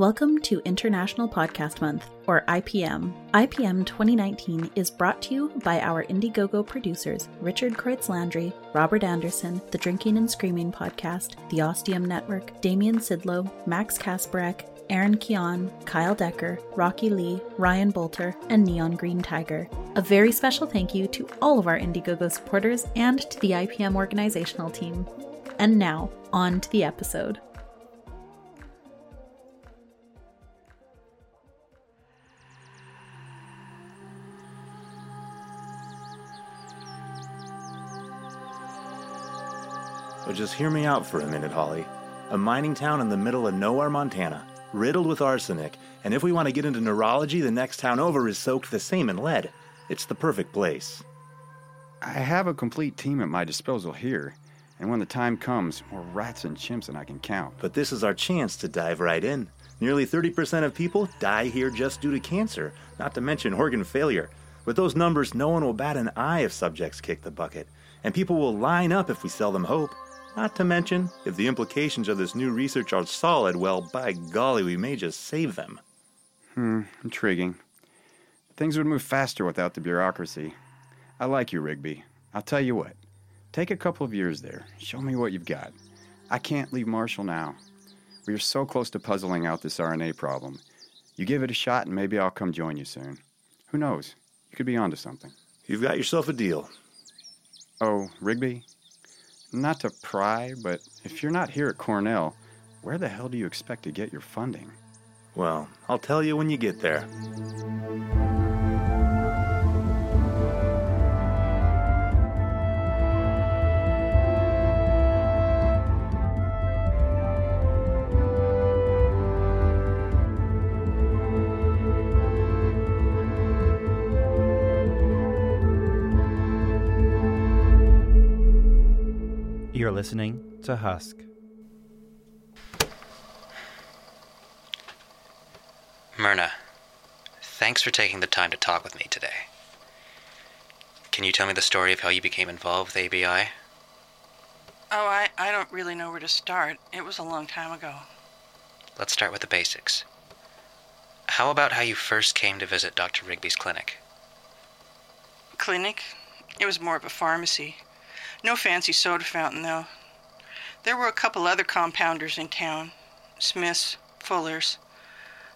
Welcome to International Podcast Month, or IPM. IPM 2019 is brought to you by our Indiegogo producers Richard Kreutz Landry, Robert Anderson, the Drinking and Screaming Podcast, the Ostium Network, Damian Sidlow, Max Kasparek, Aaron Keon, Kyle Decker, Rocky Lee, Ryan Bolter, and Neon Green Tiger. A very special thank you to all of our Indiegogo supporters and to the IPM organizational team. And now, on to the episode. But just hear me out for a minute, Holly. A mining town in the middle of nowhere, Montana, riddled with arsenic, and if we want to get into neurology, the next town over is soaked the same in lead. It's the perfect place. I have a complete team at my disposal here, and when the time comes, more rats and chimps than I can count. But this is our chance to dive right in. Nearly 30% of people die here just due to cancer, not to mention organ failure. With those numbers, no one will bat an eye if subjects kick the bucket, and people will line up if we sell them hope. Not to mention, if the implications of this new research are solid, well, by golly, we may just save them. Hmm, intriguing. Things would move faster without the bureaucracy. I like you, Rigby. I'll tell you what. Take a couple of years there. Show me what you've got. I can't leave Marshall now. We are so close to puzzling out this RNA problem. You give it a shot, and maybe I'll come join you soon. Who knows? You could be onto something. You've got yourself a deal. Oh, Rigby? Not to pry, but if you're not here at Cornell, where the hell do you expect to get your funding? Well, I'll tell you when you get there. You're listening to Husk. Myrna, thanks for taking the time to talk with me today. Can you tell me the story of how you became involved with ABI? Oh, I, I don't really know where to start. It was a long time ago. Let's start with the basics. How about how you first came to visit Dr. Rigby's clinic? Clinic? It was more of a pharmacy. No fancy soda fountain, though. There were a couple other compounders in town Smith's, Fuller's.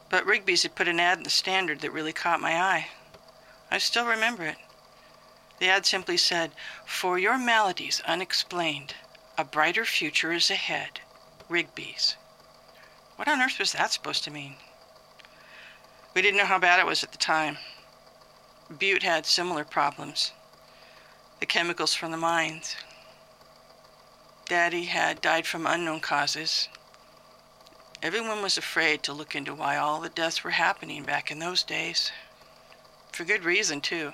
But Rigby's had put an ad in the Standard that really caught my eye. I still remember it. The ad simply said, For your maladies unexplained, a brighter future is ahead. Rigby's. What on earth was that supposed to mean? We didn't know how bad it was at the time. Butte had similar problems. The chemicals from the mines. Daddy had died from unknown causes. Everyone was afraid to look into why all the deaths were happening back in those days. For good reason, too.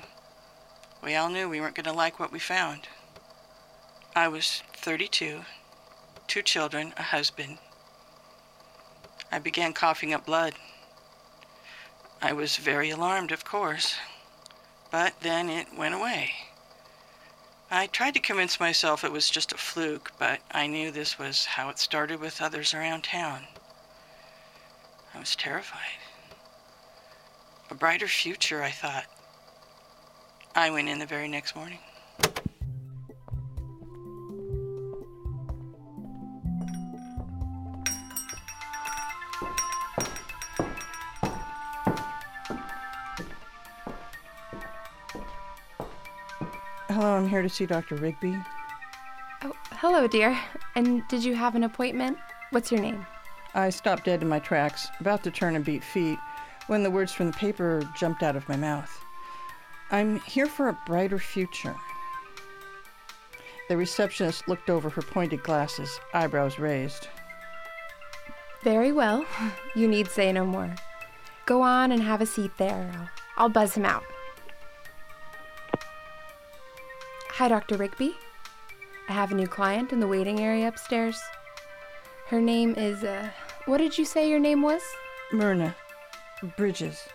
We all knew we weren't going to like what we found. I was 32, two children, a husband. I began coughing up blood. I was very alarmed, of course, but then it went away. I tried to convince myself it was just a fluke, but I knew this was how it started with others around town. I was terrified. A brighter future, I thought. I went in the very next morning. Hello, I'm here to see Dr. Rigby. Oh, hello, dear. And did you have an appointment? What's your name? I stopped dead in my tracks, about to turn and beat feet, when the words from the paper jumped out of my mouth. I'm here for a brighter future. The receptionist looked over her pointed glasses, eyebrows raised. Very well. You need say no more. Go on and have a seat there. I'll, I'll buzz him out. Hi, Dr. Rigby. I have a new client in the waiting area upstairs. Her name is, uh, what did you say your name was? Myrna. Bridges.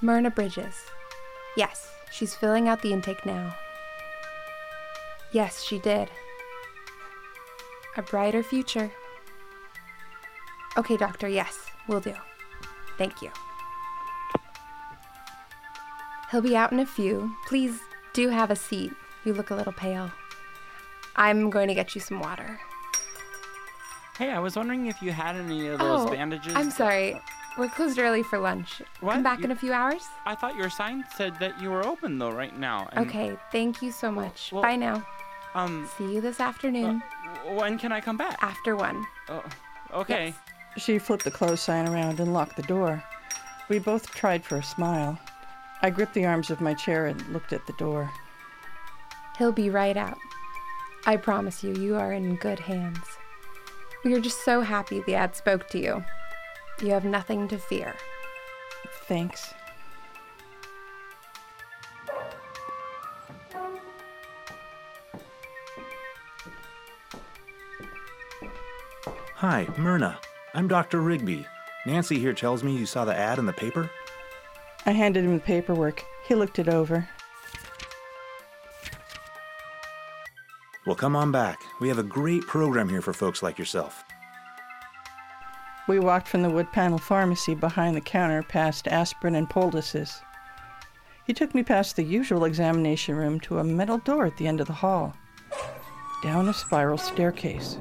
Myrna Bridges. Yes, she's filling out the intake now. Yes, she did. A brighter future. Okay, doctor, yes. will do. Thank you. He'll be out in a few. Please do have a seat. You look a little pale. I'm going to get you some water. Hey, I was wondering if you had any of those oh, bandages. I'm sorry. We're closed early for lunch. What? Come back You- in a few hours? I thought your sign said that you were open though right now. and, Okay, thank you so much. well- Bye now. Um, See you this afternoon w- when can I come back? after one. Oh, okay. Yes. She flipped the close sign around and locked the door. We both tried for a smile. I gripped the arms of my chair and looked at the door. He'll be right out. I promise you, you are in good hands. We are just so happy the ad spoke to you. You have nothing to fear. Thanks. Hi, Myrna. I'm Dr. Rigby. Nancy here tells me you saw the ad in the paper. I handed him the paperwork. He looked it over. Well, come on back. We have a great program here for folks like yourself. We walked from the wood panel pharmacy behind the counter past aspirin and poultices. He took me past the usual examination room to a metal door at the end of the hall. Down a spiral staircase.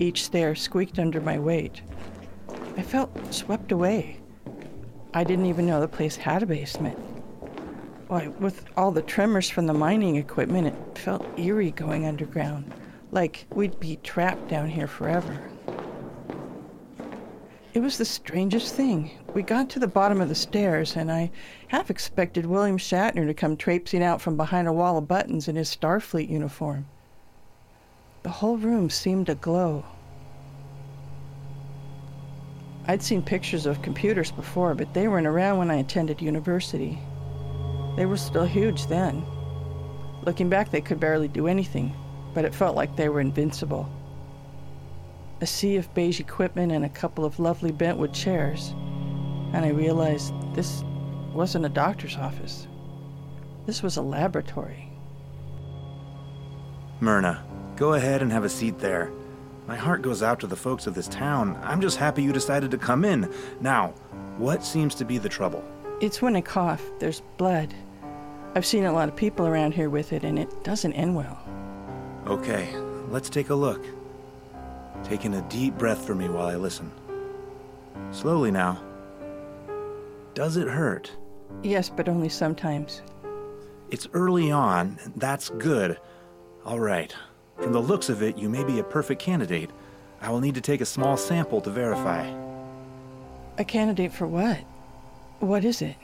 Each stair squeaked under my weight. I felt swept away. I didn't even know the place had a basement. Why, with all the tremors from the mining equipment, it felt eerie going underground, like we'd be trapped down here forever. It was the strangest thing. We got to the bottom of the stairs, and I half expected William Shatner to come traipsing out from behind a wall of buttons in his Starfleet uniform. The whole room seemed aglow. I'd seen pictures of computers before, but they weren't around when I attended university. They were still huge then. Looking back, they could barely do anything, but it felt like they were invincible a sea of beige equipment and a couple of lovely bentwood chairs, and I realized this wasn't a doctor's office. This was a laboratory. Myrna, go ahead and have a seat there. My heart goes out to the folks of this town. I'm just happy you decided to come in. Now, what seems to be the trouble? It's when I cough, there's blood. I've seen a lot of people around here with it, and it doesn't end well. Okay, let's take a look. Taking a deep breath for me while I listen. Slowly now. Does it hurt? Yes, but only sometimes. It's early on. That's good. All right. From the looks of it, you may be a perfect candidate. I will need to take a small sample to verify. A candidate for what? What is it?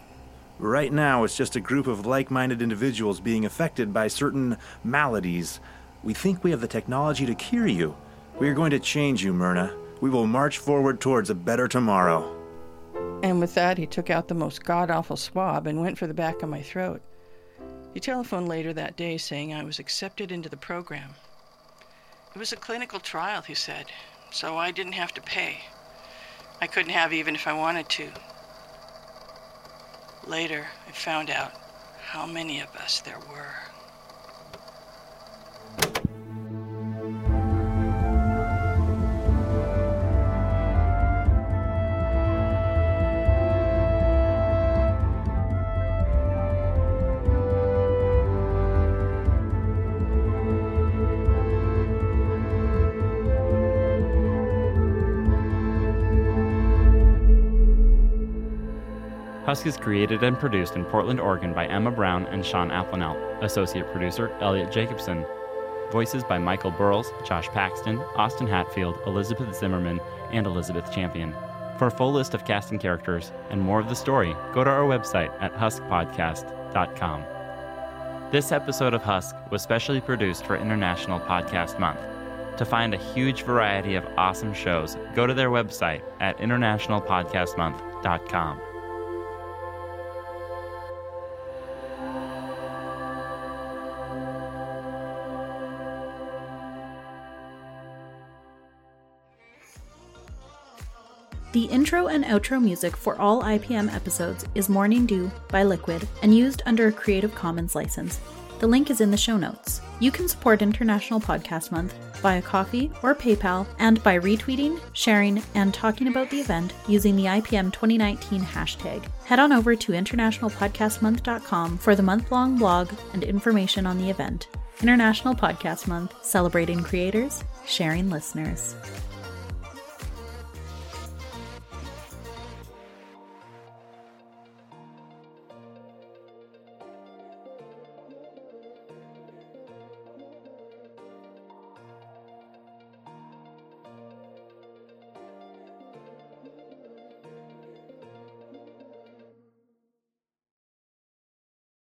Right now, it's just a group of like minded individuals being affected by certain maladies. We think we have the technology to cure you. We are going to change you, Myrna. We will march forward towards a better tomorrow. And with that, he took out the most god awful swab and went for the back of my throat. He telephoned later that day saying I was accepted into the program. It was a clinical trial, he said, so I didn't have to pay. I couldn't have even if I wanted to. Later, I found out how many of us there were. Husk is created and produced in Portland, Oregon by Emma Brown and Sean Aplanell. Associate producer Elliot Jacobson. Voices by Michael Burles, Josh Paxton, Austin Hatfield, Elizabeth Zimmerman, and Elizabeth Champion. For a full list of cast and characters and more of the story, go to our website at huskpodcast.com. This episode of Husk was specially produced for International Podcast Month. To find a huge variety of awesome shows, go to their website at internationalpodcastmonth.com. The intro and outro music for all IPM episodes is Morning Dew by Liquid and used under a Creative Commons license. The link is in the show notes. You can support International Podcast Month via Ko-fi or PayPal and by retweeting, sharing, and talking about the event using the IPM 2019 hashtag. Head on over to internationalpodcastmonth.com for the month long blog and information on the event. International Podcast Month, celebrating creators, sharing listeners.